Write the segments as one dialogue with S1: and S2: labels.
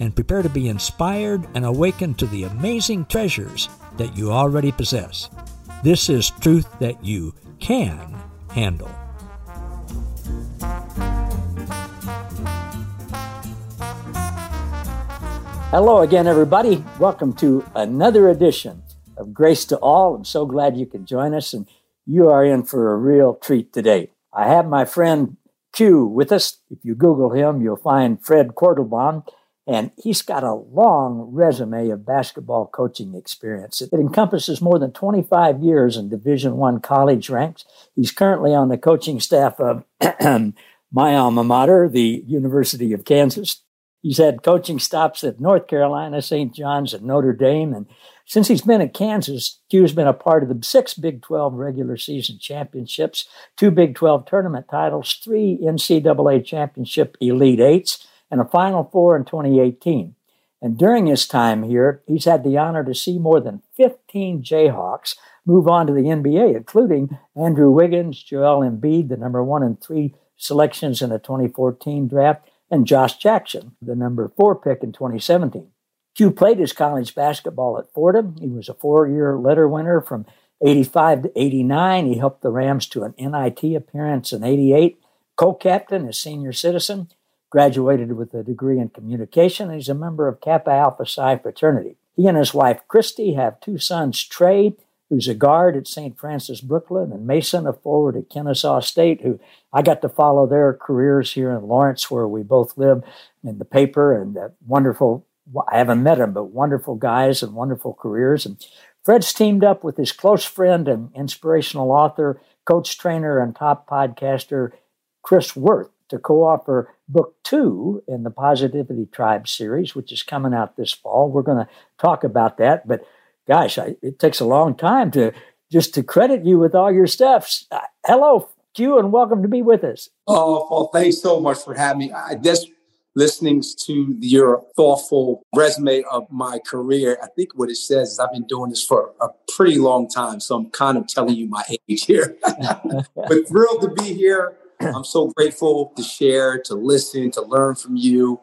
S1: and prepare to be inspired and awakened to the amazing treasures that you already possess. This is truth that you can handle. Hello again, everybody. Welcome to another edition of Grace to All. I'm so glad you could join us, and you are in for a real treat today. I have my friend Q with us. If you Google him, you'll find Fred Quartlebaum, and he's got a long resume of basketball coaching experience. It encompasses more than 25 years in Division One college ranks. He's currently on the coaching staff of my alma mater, the University of Kansas. He's had coaching stops at North Carolina, St. John's, and Notre Dame. And since he's been at Kansas, Q's been a part of the six Big 12 regular season championships, two Big 12 tournament titles, three NCAA championship Elite Eights, and a Final Four in 2018. And during his time here, he's had the honor to see more than 15 Jayhawks move on to the NBA, including Andrew Wiggins, Joel Embiid, the number one and three selections in the 2014 draft, and Josh Jackson, the number four pick in 2017. Q played his college basketball at Fordham. He was a four year letter winner from 85 to 89. He helped the Rams to an NIT appearance in 88, co captain as senior citizen, graduated with a degree in communication, and he's a member of Kappa Alpha Psi fraternity. He and his wife, Christy, have two sons, Trey who's a guard at St. Francis Brooklyn, and Mason, a forward at Kennesaw State, who I got to follow their careers here in Lawrence, where we both live, in the paper, and that wonderful. I haven't met them, but wonderful guys and wonderful careers. And Fred's teamed up with his close friend and inspirational author, coach, trainer, and top podcaster, Chris Worth, to co author book two in the Positivity Tribe series, which is coming out this fall. We're going to talk about that. But gosh, I, it takes a long time to just to credit you with all your stuff. Uh, hello, Q, and welcome to be with us.
S2: Oh, well, thanks so much for having me. I just listening to your thoughtful resume of my career, I think what it says is I've been doing this for a pretty long time. So I'm kind of telling you my age here. but thrilled to be here. I'm so grateful to share, to listen, to learn from you.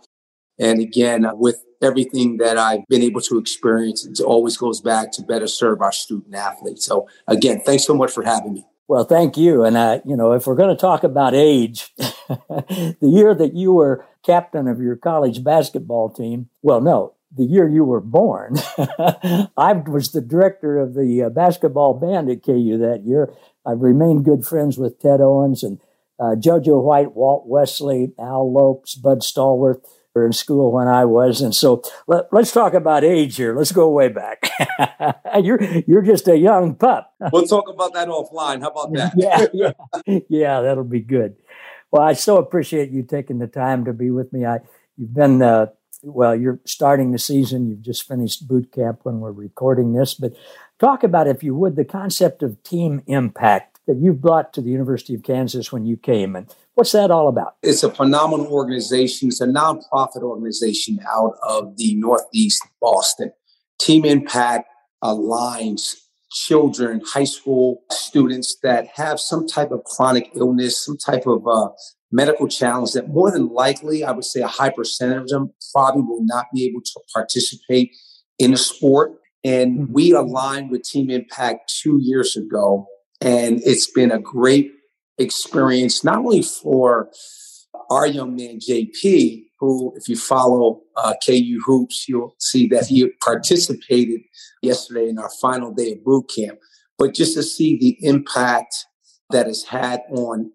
S2: And again, with everything that I've been able to experience, it always goes back to better serve our student athletes. So again, thanks so much for having me.
S1: Well, thank you. And, uh, you know, if we're going to talk about age, the year that you were captain of your college basketball team, well, no, the year you were born, I was the director of the uh, basketball band at KU that year. I've remained good friends with Ted Owens and uh, JoJo White, Walt Wesley, Al Lopes, Bud Stallworth were in school when I was. And so let, us talk about age here. Let's go way back. you're you're just a young pup.
S2: we'll talk about that offline. How about that?
S1: yeah, yeah, yeah, that'll be good. Well, I so appreciate you taking the time to be with me. I you've been uh, well. You're starting the season. You've just finished boot camp when we're recording this, but talk about if you would the concept of team impact that you brought to the University of Kansas when you came and What's that all about?
S2: It's a phenomenal organization. It's a nonprofit organization out of the Northeast Boston. Team Impact aligns children, high school students that have some type of chronic illness, some type of uh, medical challenge that more than likely, I would say a high percentage of them probably will not be able to participate in a sport. And mm-hmm. we aligned with Team Impact two years ago, and it's been a great experience, not only for our young man, JP, who, if you follow uh, KU Hoops, you'll see that he participated yesterday in our final day of boot camp, but just to see the impact that has had on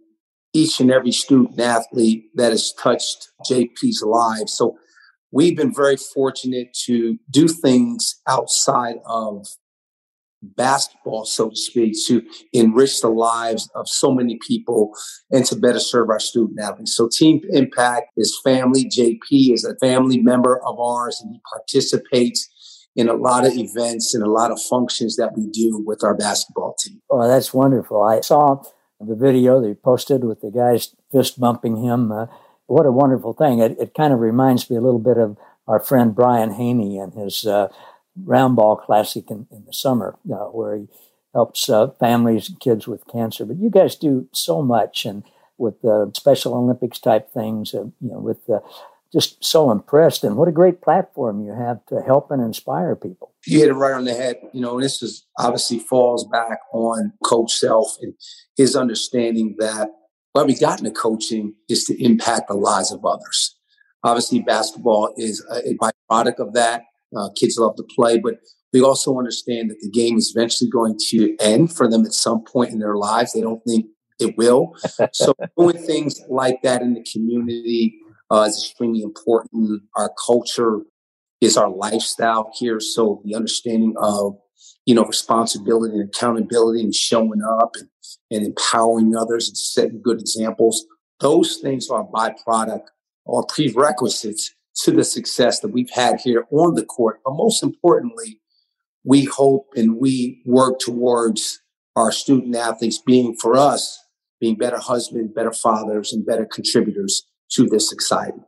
S2: each and every student athlete that has touched JP's lives. So we've been very fortunate to do things outside of basketball, so to speak, to enrich the lives of so many people and to better serve our student athletes. So Team Impact is family. JP is a family member of ours and he participates in a lot of events and a lot of functions that we do with our basketball team.
S1: Oh, that's wonderful. I saw the video you posted with the guys fist bumping him. Uh, what a wonderful thing. It, it, kind of reminds me a little bit of our friend Brian Hanni and his uh, round ball classic in, in the summer, uh, where he helps uh, families and kids with cancer. But you guys do so much, and with the Special Olympics type things, uh, you know, with the just so impressed and what a great platform you have to help and inspire people.
S2: You hit it right on the head. You know, this is obviously falls back on Coach Self and his understanding that why we got into coaching is to impact the lives of others. Obviously, basketball is a byproduct of that. Uh, kids love to play, but we also understand that the game is eventually going to end for them at some point in their lives. They don't think it will. so doing things like that in the community uh, is extremely important. Our culture is our lifestyle here. So the understanding of, you know, responsibility and accountability and showing up and, and empowering others and setting good examples, those things are a byproduct or prerequisites to the success that we've had here on the court. But most importantly, we hope and we work towards our student athletes being for us, being better husbands, better fathers, and better contributors to this society.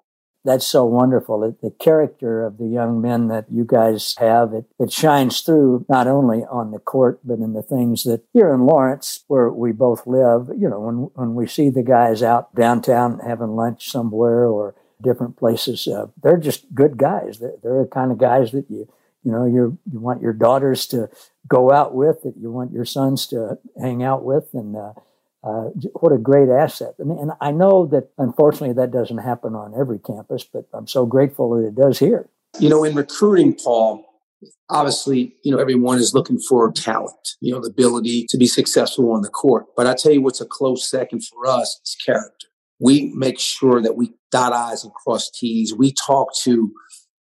S1: That's so wonderful. The character of the young men that you guys have, it, it shines through not only on the court, but in the things that here in Lawrence, where we both live, you know, when, when we see the guys out downtown having lunch somewhere or different places, uh, they're just good guys. They're, they're the kind of guys that you, you know, you you want your daughters to go out with, that you want your sons to hang out with, and uh, uh, what a great asset. And, and I know that unfortunately that doesn't happen on every campus, but I'm so grateful that it does here.
S2: You know, in recruiting, Paul, obviously, you know, everyone is looking for talent, you know, the ability to be successful on the court. But I tell you what's a close second for us is character. We make sure that we dot I's and cross T's. We talk to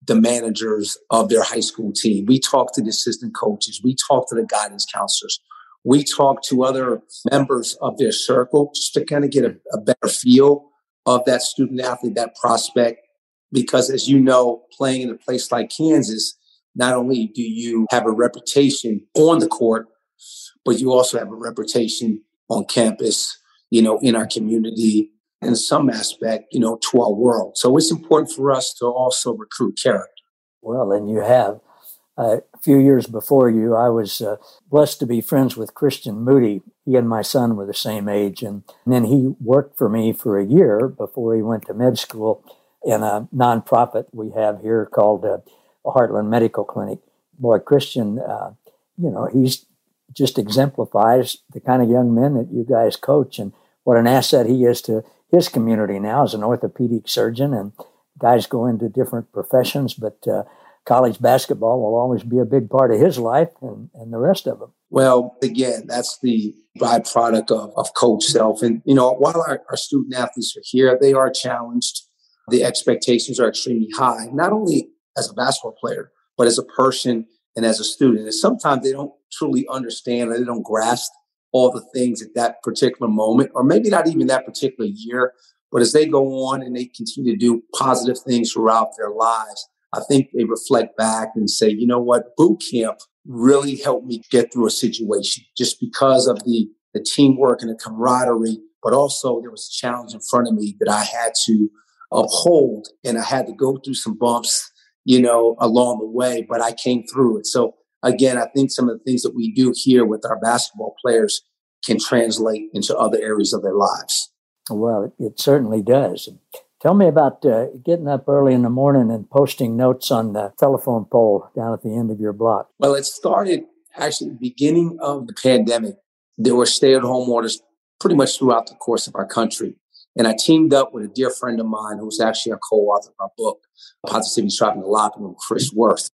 S2: the managers of their high school team. We talk to the assistant coaches. We talk to the guidance counselors we talk to other members of their circle just to kind of get a, a better feel of that student athlete, that prospect. Because as you know, playing in a place like Kansas, not only do you have a reputation on the court, but you also have a reputation on campus, you know, in our community, in some aspect, you know, to our world. So it's important for us to also recruit character.
S1: Well, and you have a few years before you, I was uh, blessed to be friends with Christian Moody. He and my son were the same age. And, and then he worked for me for a year before he went to med school in a nonprofit we have here called uh, Heartland Medical Clinic. Boy, Christian, uh, you know, he's just exemplifies the kind of young men that you guys coach and what an asset he is to his community now as an orthopedic surgeon. And guys go into different professions, but uh, college basketball will always be a big part of his life and, and the rest of them.
S2: Well, again, that's the byproduct of, of coach self. And, you know, while our, our student athletes are here, they are challenged. The expectations are extremely high, not only as a basketball player, but as a person and as a student. And sometimes they don't truly understand or they don't grasp all the things at that particular moment, or maybe not even that particular year. But as they go on and they continue to do positive things throughout their lives, I think they reflect back and say, you know what, boot camp really helped me get through a situation just because of the, the teamwork and the camaraderie, but also there was a challenge in front of me that I had to uphold and I had to go through some bumps, you know, along the way, but I came through it. So again, I think some of the things that we do here with our basketball players can translate into other areas of their lives.
S1: Well, it, certainly does. Tell me about uh, getting up early in the morning and posting notes on the telephone pole down at the end of your block.
S2: Well, it started actually beginning of the pandemic. There were stay-at-home orders pretty much throughout the course of our country. And I teamed up with a dear friend of mine who's actually a co-author of our book, Positivity Tribe in the Locker Room, Chris Worth.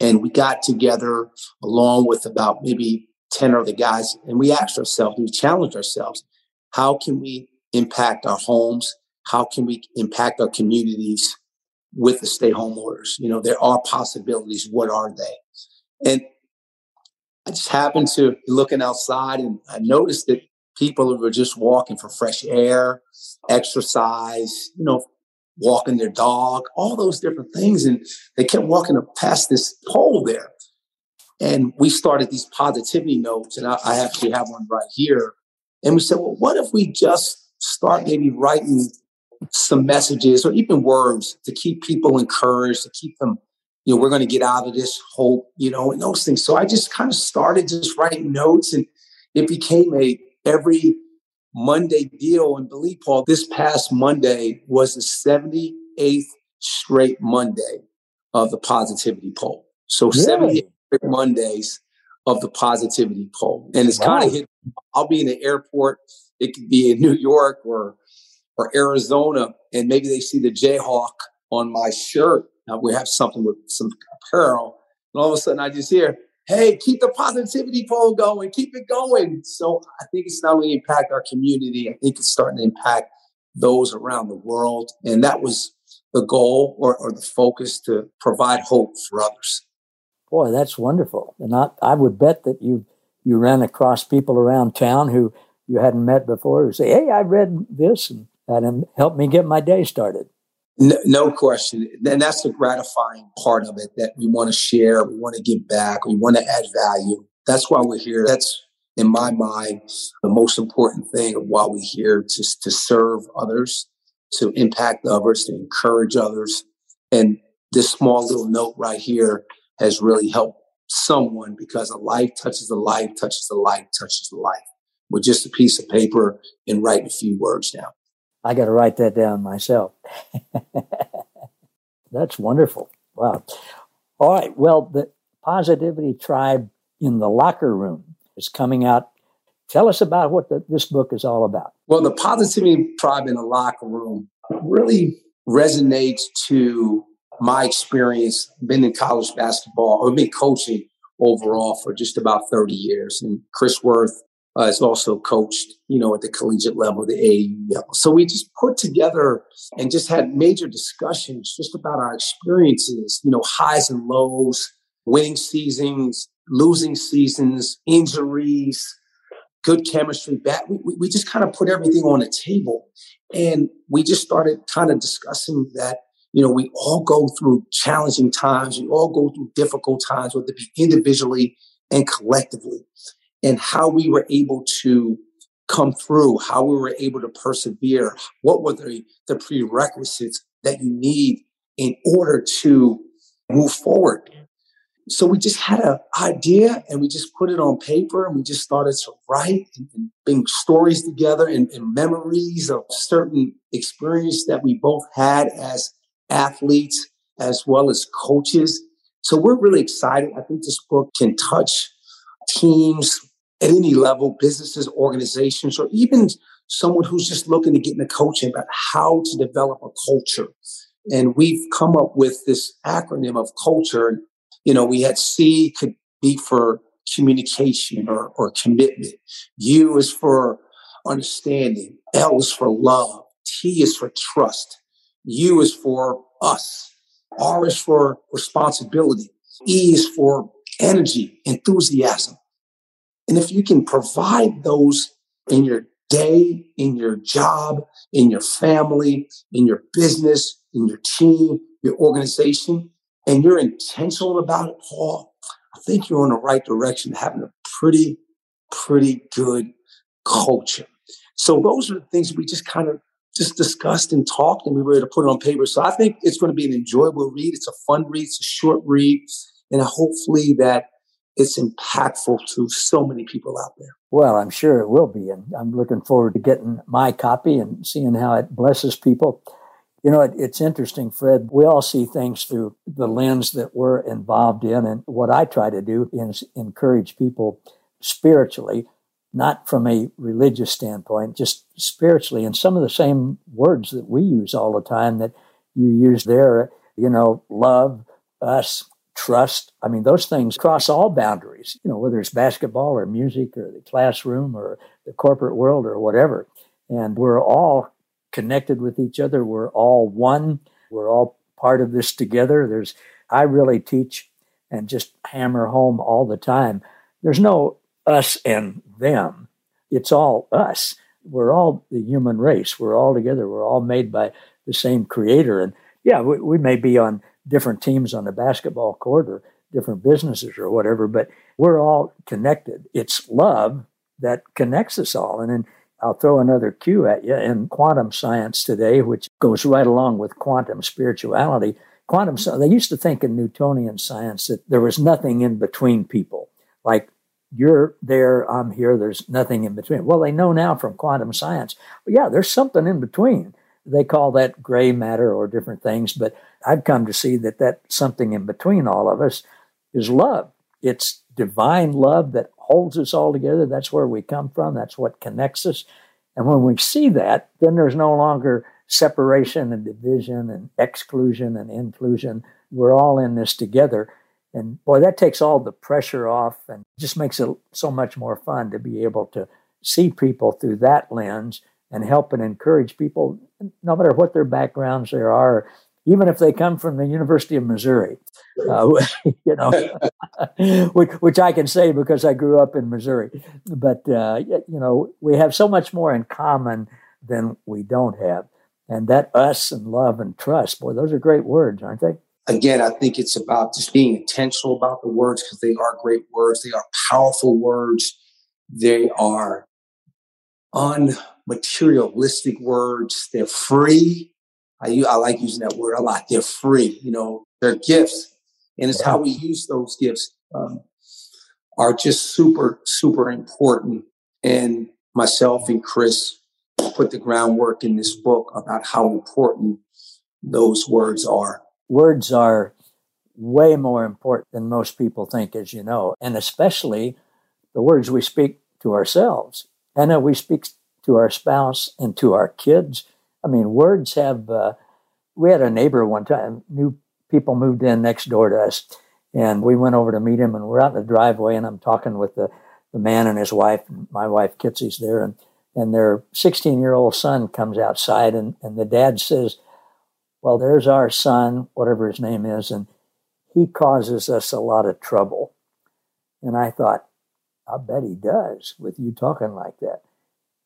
S2: And we got together along with about maybe 10 other guys, and we asked ourselves, we challenged ourselves, how can we impact our homes how can we impact our communities with the stay home orders? You know, there are possibilities. What are they? And I just happened to be looking outside and I noticed that people were just walking for fresh air, exercise, you know, walking their dog, all those different things. And they kept walking up past this pole there. And we started these positivity notes, and I, I actually have one right here. And we said, well, what if we just start maybe writing some messages or even words to keep people encouraged, to keep them, you know, we're going to get out of this hope, you know, and those things. So I just kind of started just writing notes and it became a every Monday deal. And believe Paul, this past Monday was the 78th straight Monday of the positivity pole. So really? 78 Mondays of the positivity pole. And it's wow. kind of hit, I'll be in the airport. It could be in New York or or Arizona, and maybe they see the Jayhawk on my shirt. Now we have something with some apparel, and all of a sudden I just hear, "Hey, keep the positivity pole going, keep it going." So I think it's not only impact our community, I think it's starting to impact those around the world, and that was the goal or, or the focus to provide hope for others.
S1: Boy, that's wonderful, and I, I would bet that you you ran across people around town who you hadn't met before who say, "Hey, I read this," and and helped me get my day started.
S2: No, question. And that's the gratifying part of it that we want to share, we want to give back, we want to add value. That's why we're here. That's, in my mind, the most important thing of why we're here to, to serve others, to impact others, to encourage others. And this small little note right here has really helped someone because a life touches a life, touches a life, touches a life with just a piece of paper and writing a few words down.
S1: I got to write that down myself. That's wonderful. Wow. All right. Well, the Positivity Tribe in the Locker Room is coming out. Tell us about what the, this book is all about.
S2: Well, the Positivity Tribe in the Locker Room really resonates to my experience. Been in college basketball or been coaching overall for just about 30 years. And Chris Worth uh, is also coached, you know, at the collegiate level, the AAU level. So we just put together and just had major discussions just about our experiences, you know, highs and lows, winning seasons, losing seasons, injuries, good chemistry, bad. We, we just kind of put everything on the table. And we just started kind of discussing that, you know, we all go through challenging times. We all go through difficult times, whether it be individually and collectively and how we were able to come through, how we were able to persevere, what were the, the prerequisites that you need in order to move forward. So we just had an idea and we just put it on paper and we just started to write and, and bring stories together and, and memories of certain experience that we both had as athletes as well as coaches. So we're really excited. I think this book can touch teams, at any level, businesses, organizations, or even someone who's just looking to get into coaching about how to develop a culture. And we've come up with this acronym of culture. You know, we had C could be for communication or, or commitment. U is for understanding. L is for love. T is for trust. U is for us. R is for responsibility. E is for energy, enthusiasm. And if you can provide those in your day, in your job, in your family, in your business, in your team, your organization, and you're intentional about it, Paul, I think you're in the right direction, having a pretty, pretty good culture. So those are the things we just kind of just discussed and talked and we were able to put it on paper. So I think it's going to be an enjoyable read. It's a fun read. It's a short read. And hopefully that it's impactful to so many people out there.
S1: Well, I'm sure it will be. And I'm looking forward to getting my copy and seeing how it blesses people. You know, it, it's interesting, Fred. We all see things through the lens that we're involved in. And what I try to do is encourage people spiritually, not from a religious standpoint, just spiritually. And some of the same words that we use all the time that you use there, you know, love, us, trust. I mean, those things cross all boundaries, you know, whether it's basketball or music or the classroom or the corporate world or whatever. And we're all connected with each other. We're all one. We're all part of this together. There's, I really teach and just hammer home all the time. There's no us and them. It's all us. We're all the human race. We're all together. We're all made by the same creator. And yeah, we, we may be on different teams on the basketball court or different businesses or whatever, but we're all connected. It's love that connects us all. And then I'll throw another cue at you in quantum science today, which goes right along with quantum spirituality. Quantum, they used to think in Newtonian science that there was nothing in between people. Like you're there, I'm here, there's nothing in between. Well, they know now from quantum science, yeah, there's something in between. They call that gray matter or different things, but I've come to see that that something in between all of us is love. It's divine love that holds us all together. That's where we come from. That's what connects us. And when we see that, then there's no longer separation and division and exclusion and inclusion. We're all in this together. And boy, that takes all the pressure off and just makes it so much more fun to be able to see people through that lens and help and encourage people, no matter what their backgrounds there are, even if they come from the University of Missouri, uh, you know, which, which, I can say because I grew up in Missouri. But, uh, you know, we have so much more in common than we don't have. And that us and love and trust, boy, those are great words, aren't they?
S2: Again, I think it's about just being intentional about the words because they are great words. They are powerful words. They are unmaterialistic words. They're free I, I like using that word a lot. They're free, you know, they're gifts. And it's how we use those gifts um, are just super, super important. And myself and Chris put the groundwork in this book about how important those words are.
S1: Words are way more important than most people think, as you know, and especially the words we speak to ourselves. And we speak to our spouse and to our kids I mean, words have. Uh, we had a neighbor one time. New people moved in next door to us, and we went over to meet him. And we're out in the driveway, and I'm talking with the the man and his wife. And my wife Kitsy's there, and and their 16 year old son comes outside, and and the dad says, "Well, there's our son, whatever his name is, and he causes us a lot of trouble." And I thought, I bet he does with you talking like that.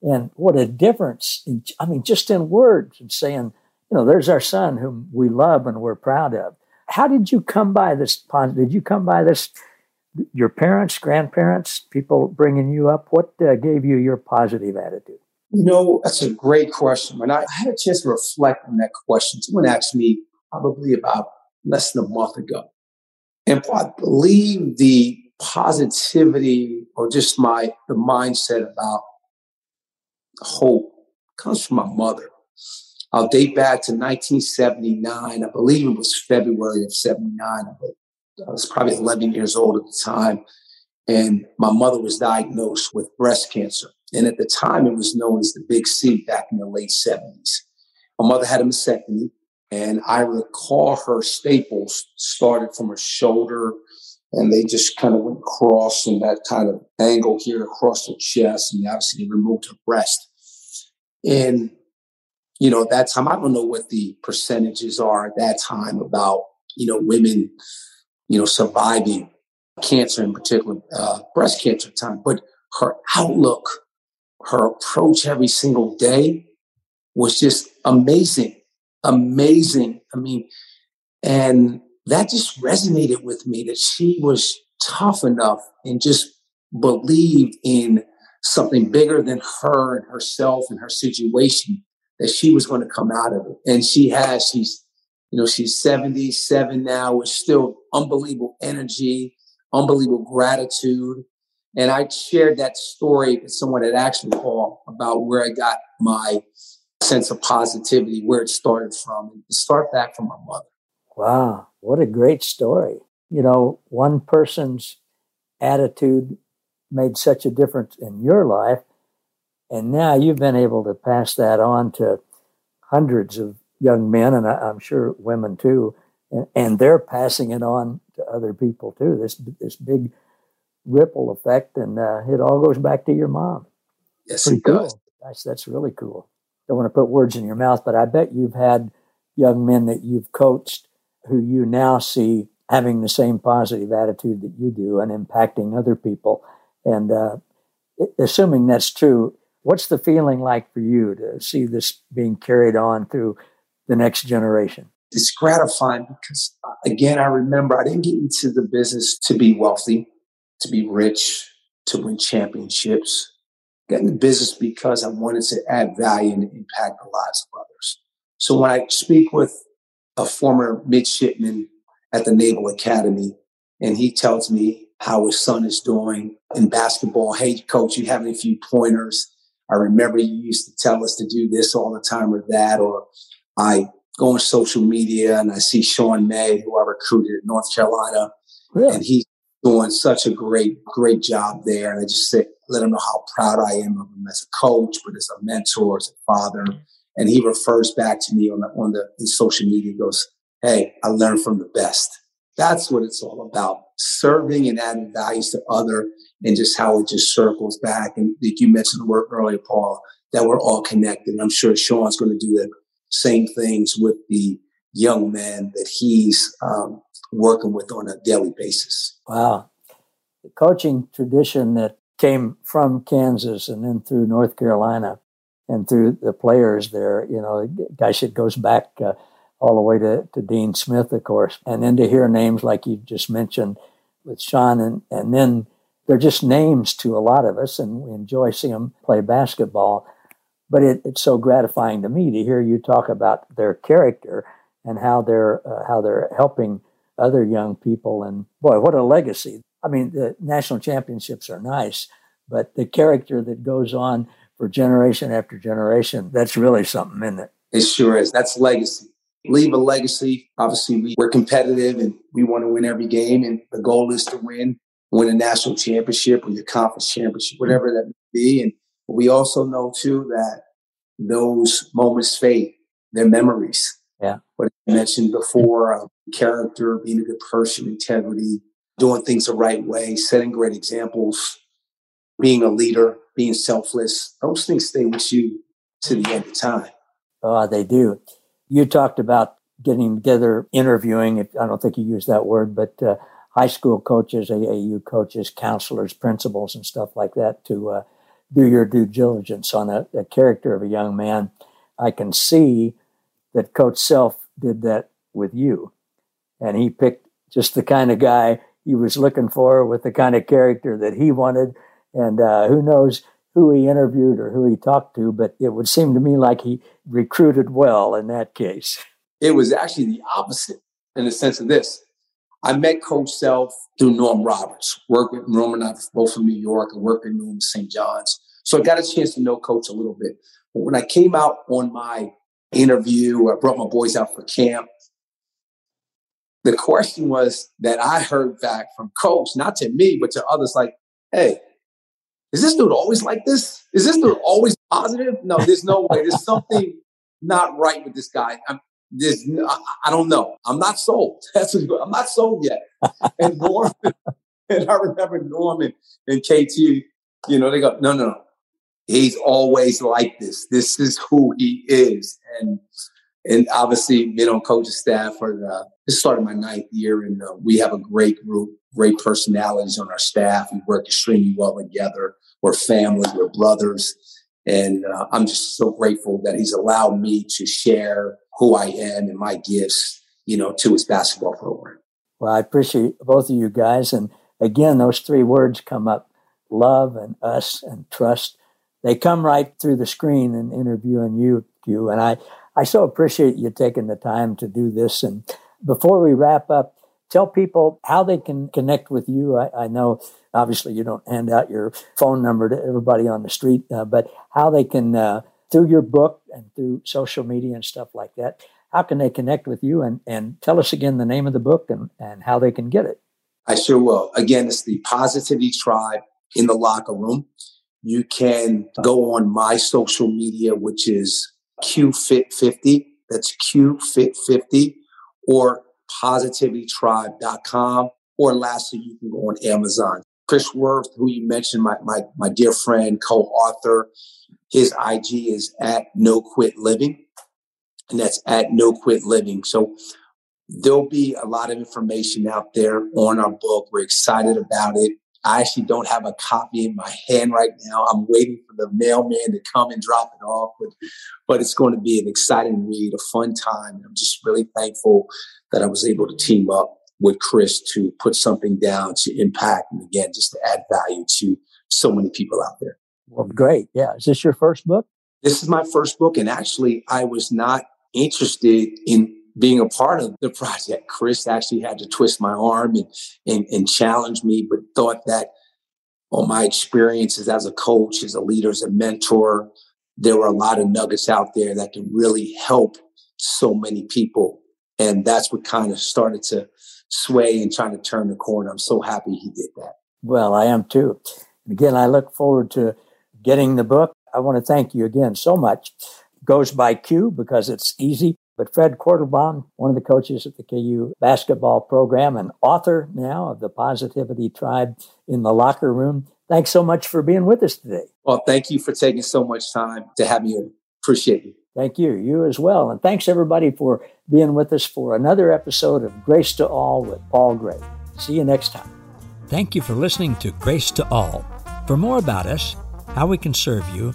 S1: And what a difference, in, I mean, just in words and saying, you know, there's our son whom we love and we're proud of. How did you come by this? Did you come by this? Your parents, grandparents, people bringing you up? What uh, gave you your positive attitude?
S2: You know, that's a great question. When I had a chance to reflect on that question, someone asked me probably about less than a month ago. And I believe the positivity or just my the mindset about hope comes from my mother. I'll date back to 1979. I believe it was February of 79. I was probably 11 years old at the time. And my mother was diagnosed with breast cancer. And at the time, it was known as the Big C back in the late 70s. My mother had a mastectomy. And I recall her staples started from her shoulder and they just kind of went across in that kind of angle here across the chest, and obviously they removed her breast. And you know, at that time, I don't know what the percentages are at that time about you know women, you know, surviving cancer in particular, uh, breast cancer time, but her outlook, her approach every single day was just amazing, amazing. I mean, and that just resonated with me that she was tough enough and just believed in something bigger than her and herself and her situation that she was going to come out of it. And she has, she's, you know, she's 77 now with still unbelievable energy, unbelievable gratitude. And I shared that story with someone at Action Call about where I got my sense of positivity, where it started from. It started back from my mother.
S1: Wow, what a great story. You know, one person's attitude made such a difference in your life. And now you've been able to pass that on to hundreds of young men, and I'm sure women too. And, and they're passing it on to other people too. This this big ripple effect, and uh, it all goes back to your mom.
S2: Yes, Pretty it cool. does.
S1: That's that's really cool. Don't want to put words in your mouth, but I bet you've had young men that you've coached who you now see having the same positive attitude that you do and impacting other people. And uh, assuming that's true, what's the feeling like for you to see this being carried on through the next generation?
S2: it's gratifying because, again, I remember I didn't get into the business to be wealthy, to be rich, to win championships. I got in the business because I wanted to add value and impact the lives of others. So when I speak with a former midshipman at the Naval Academy, and he tells me how his son is doing in basketball. Hey, coach, you have a few pointers? I remember you used to tell us to do this all the time or that, or I go on social media and I see Sean May, who I recruited at North Carolina, really? and he's doing such a great, great job there. And I just say, let him know how proud I am of him as a coach, but as a mentor, as a father. And he refers back to me on the, on the social media. He goes, Hey, I learned from the best. That's what it's all about. Serving and adding values to other and just how it just circles back. And like you mentioned the word earlier, Paul, that we're all connected. And I'm sure Sean's going to do the same things with the young man that he's um, working with on a daily basis.
S1: Wow. The coaching tradition that came from Kansas and then through North Carolina and through the players there, you know, gosh, it goes back uh, all the way to, to Dean Smith, of course. And then to hear names like you just mentioned with Sean, and, and then they're just names to a lot of us, and we enjoy seeing them play basketball. But it, it's so gratifying to me to hear you talk about their character and how they're uh, how they're helping other young people. And boy, what a legacy! I mean, the national championships are nice, but the character that goes on for generation after generation—that's really something, isn't it?
S2: It sure is. That's legacy leave a legacy. Obviously, we, we're competitive and we want to win every game. And the goal is to win, win a national championship or your conference championship, whatever that may be. And we also know too that those moments fade, they're memories.
S1: Yeah.
S2: What I mentioned before, uh, character, being a good person, integrity, doing things the right way, setting great examples, being a leader, being selfless. Those things stay with you to the end of time.
S1: Oh, they do you talked about getting together, interviewing. I don't think you used that word, but uh, high school coaches, AAU coaches, counselors, principals, and stuff like that to uh, do your due diligence on a, a, character of a young man. I can see that Coach Self did that with you, and he picked just the kind of guy he was looking for with the kind of character that he wanted. And uh, who knows? who he interviewed or who he talked to, but it would seem to me like he recruited well in that case.
S2: It was actually the opposite in the sense of this. I met Coach Self through Norm Roberts, worked with Norm and I both from New York and worked with Norm St. John's. So I got a chance to know Coach a little bit. But when I came out on my interview, I brought my boys out for camp. The question was that I heard back from Coach, not to me, but to others like, hey, is this dude always like this? Is this dude always positive? No, there's no way. There's something not right with this guy. I'm, there's, I, I don't know. I'm not sold. That's what, I'm not sold yet. And Norman, and I remember Norman and KT, you know, they go, no, no, no. He's always like this. This is who he is. And and obviously been on coaching staff for the, this started my ninth year and uh, we have a great group, great personalities on our staff. We work extremely well together. We're family, we're brothers. And uh, I'm just so grateful that he's allowed me to share who I am and my gifts, you know, to his basketball program.
S1: Well, I appreciate both of you guys. And again, those three words come up love and us and trust. They come right through the screen in interviewing you, Q. And I, I so appreciate you taking the time to do this. And before we wrap up, tell people how they can connect with you. I, I know obviously you don't hand out your phone number to everybody on the street, uh, but how they can, uh, through your book and through social media and stuff like that, how can they connect with you? And, and tell us again the name of the book and, and how they can get it.
S2: I sure will. Again, it's the Positivity Tribe in the Locker Room. You can go on my social media, which is QFit50. That's QFit50 or positivitytribe.com. Or lastly, you can go on Amazon. Chris Worth, who you mentioned, my, my, my dear friend, co-author, his IG is at No Quit Living. And that's at No Quit Living. So there'll be a lot of information out there on our book. We're excited about it. I actually don't have a copy in my hand right now. I'm waiting for the mailman to come and drop it off, but but it's going to be an exciting read, a fun time. I'm just really thankful that I was able to team up with Chris to put something down to impact and again just to add value to so many people out there.
S1: Well, great. Yeah. Is this your first book?
S2: This is my first book. And actually, I was not interested in being a part of the project. Chris actually had to twist my arm and, and, and challenge me, but thought that on my experiences as a coach, as a leader, as a mentor, there were a lot of nuggets out there that can really help so many people. And that's what kind of started to sway and trying to turn the corner. I'm so happy he did that.
S1: Well, I am too. Again, I look forward to getting the book. I want to thank you again so much. Goes by Q because it's easy. But Fred Quartlebaum, one of the coaches at the KU basketball program and author now of the Positivity Tribe in the Locker Room, thanks so much for being with us today.
S2: Well, thank you for taking so much time to have me. Appreciate you.
S1: Thank you. You as well. And thanks everybody for being with us for another episode of Grace to All with Paul Gray. See you next time.
S3: Thank you for listening to Grace to All. For more about us, how we can serve you,